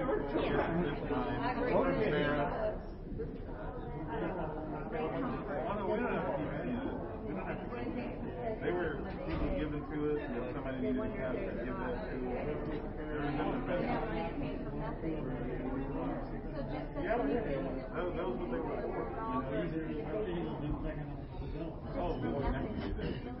They were people given to us, and somebody needed to have to give that to us. There was no defense. Yeah, that, that was what they were for. Oh, we would never do that.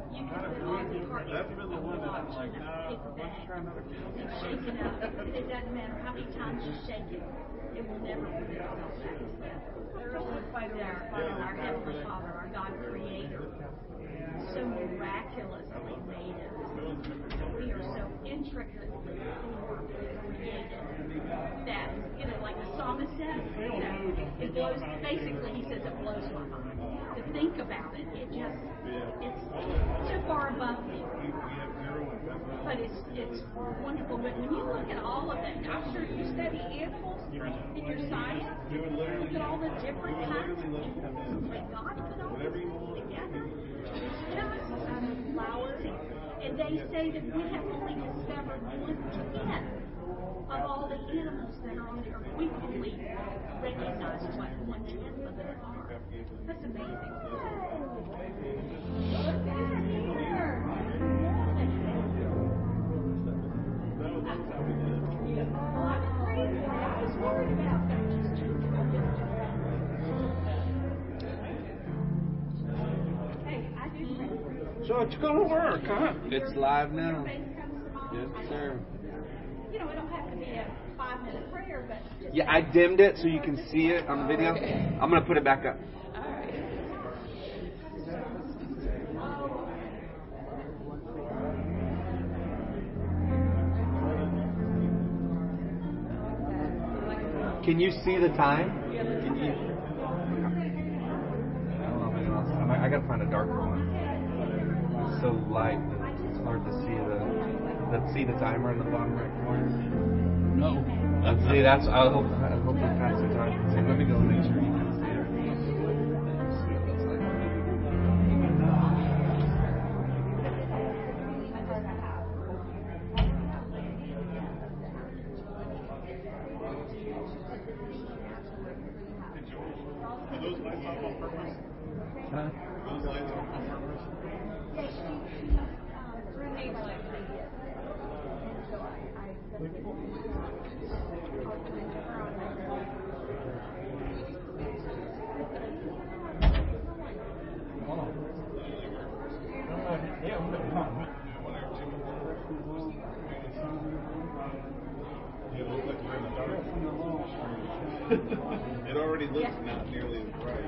that's been the on one that I'm like, pick let's try another count. And shake it up. It doesn't matter how many times you shake it, it will never put itself back together. Our, our Heavenly Father, our God Creator, so miraculously made us. We are so intricately created that, you know, like the psalmist says, you know, it blows, basically he says it blows my mind. To think about it, it just, it's too far above me. But it's it's wonderful. But when you look at all of it, I'm sure you study animals in your science. You Look at all the different kinds of animals that God put all these things together. Just out of flowers. And they say that we have only discovered one tenth of all the animals that are on the earth. We only recognize what one tenth of them are. That's amazing. You. So it's gonna work, huh? It's live now. faith comes to mind. Yes, sir. You know, it don't have to be a five minute prayer, but just Yeah, I dimmed it so you can see it on the video. I'm gonna put it back up. All right. Can you see the time? Can you? I don't know if anyone else. I gotta find a darker one. So light, that it's hard to see the. the see the timer in the bottom right corner. No. Uh, see, that's. I hope. I hope we pass the time. Let me go make sure It already looks not nearly as bright.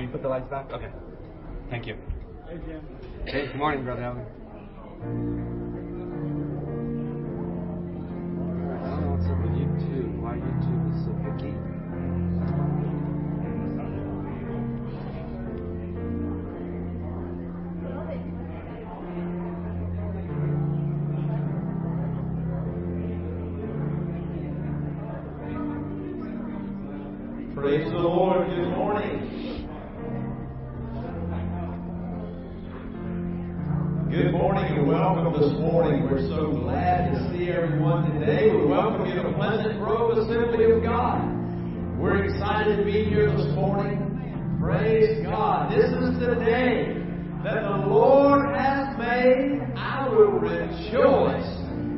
Oh, you put the lights back? Okay. Thank you. Hey, Jim. Hey, good morning, Brother Alvin. Praise the Lord. Morning. We're so glad to see everyone today. We welcome you to Pleasant Grove Assembly of God. We're excited to be here this morning. Praise God. This is the day that the Lord has made. I will rejoice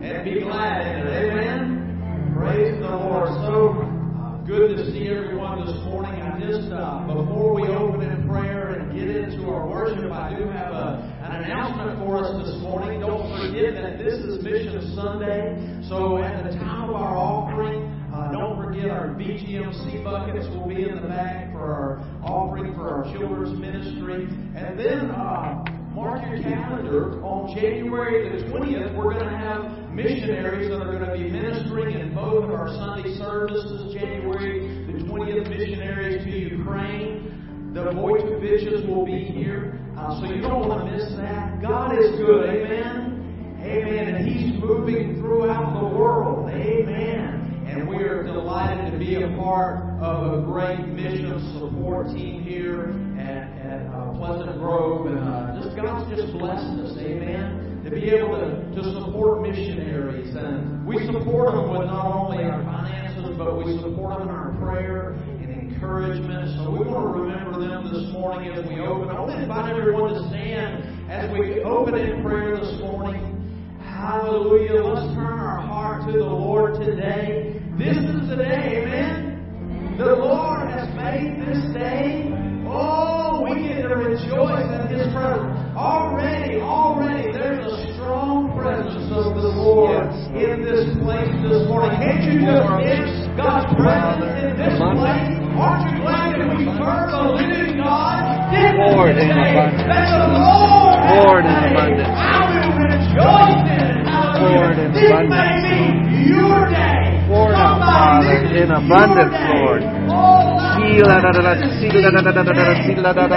and be glad in it. Amen. Praise the Lord. So good to see everyone this morning. I just, uh, before we open in prayer get into our worship, I do have a, an announcement for us this morning. Don't forget that this is Mission Sunday. So at the time of our offering, uh, don't forget our BGMC buckets will be in the back for our offering for our children's ministry. And then, uh, mark your calendar. On January the 20th, we're going to have missionaries that are going to be ministering in both of our Sunday services. January the 20th, missionaries to Ukraine. The voice Vojtoviches will be here. Uh, so you don't want to miss that. God is good. Amen. Amen. And He's moving throughout the world. Amen. And we are delighted to be a part of a great mission support team here at, at uh, Pleasant Grove. And uh, just God's just blessed us, amen, to be able to, to support missionaries. And we support them with not only our finances, but we support them in our prayer encouragement. So we want to remember them this morning as we open. I want to invite everyone to stand as we open in prayer this morning. Hallelujah. Let's turn our heart to the Lord today. This is the day, amen? The Lord has made this day. Oh, we get to rejoice in His presence. Already, already, there's a strong presence of the Lord in this place this morning. Can't you just sense God's presence in this place? Aren't you glad that we serve the living God? This is Lord the in day abundance. that the Lord has Lord in abundance. I will rejoice in it. Lord in this abundance. may be your day. Out, Father, in abundance. Lord. Oh, let See la da da da, see la da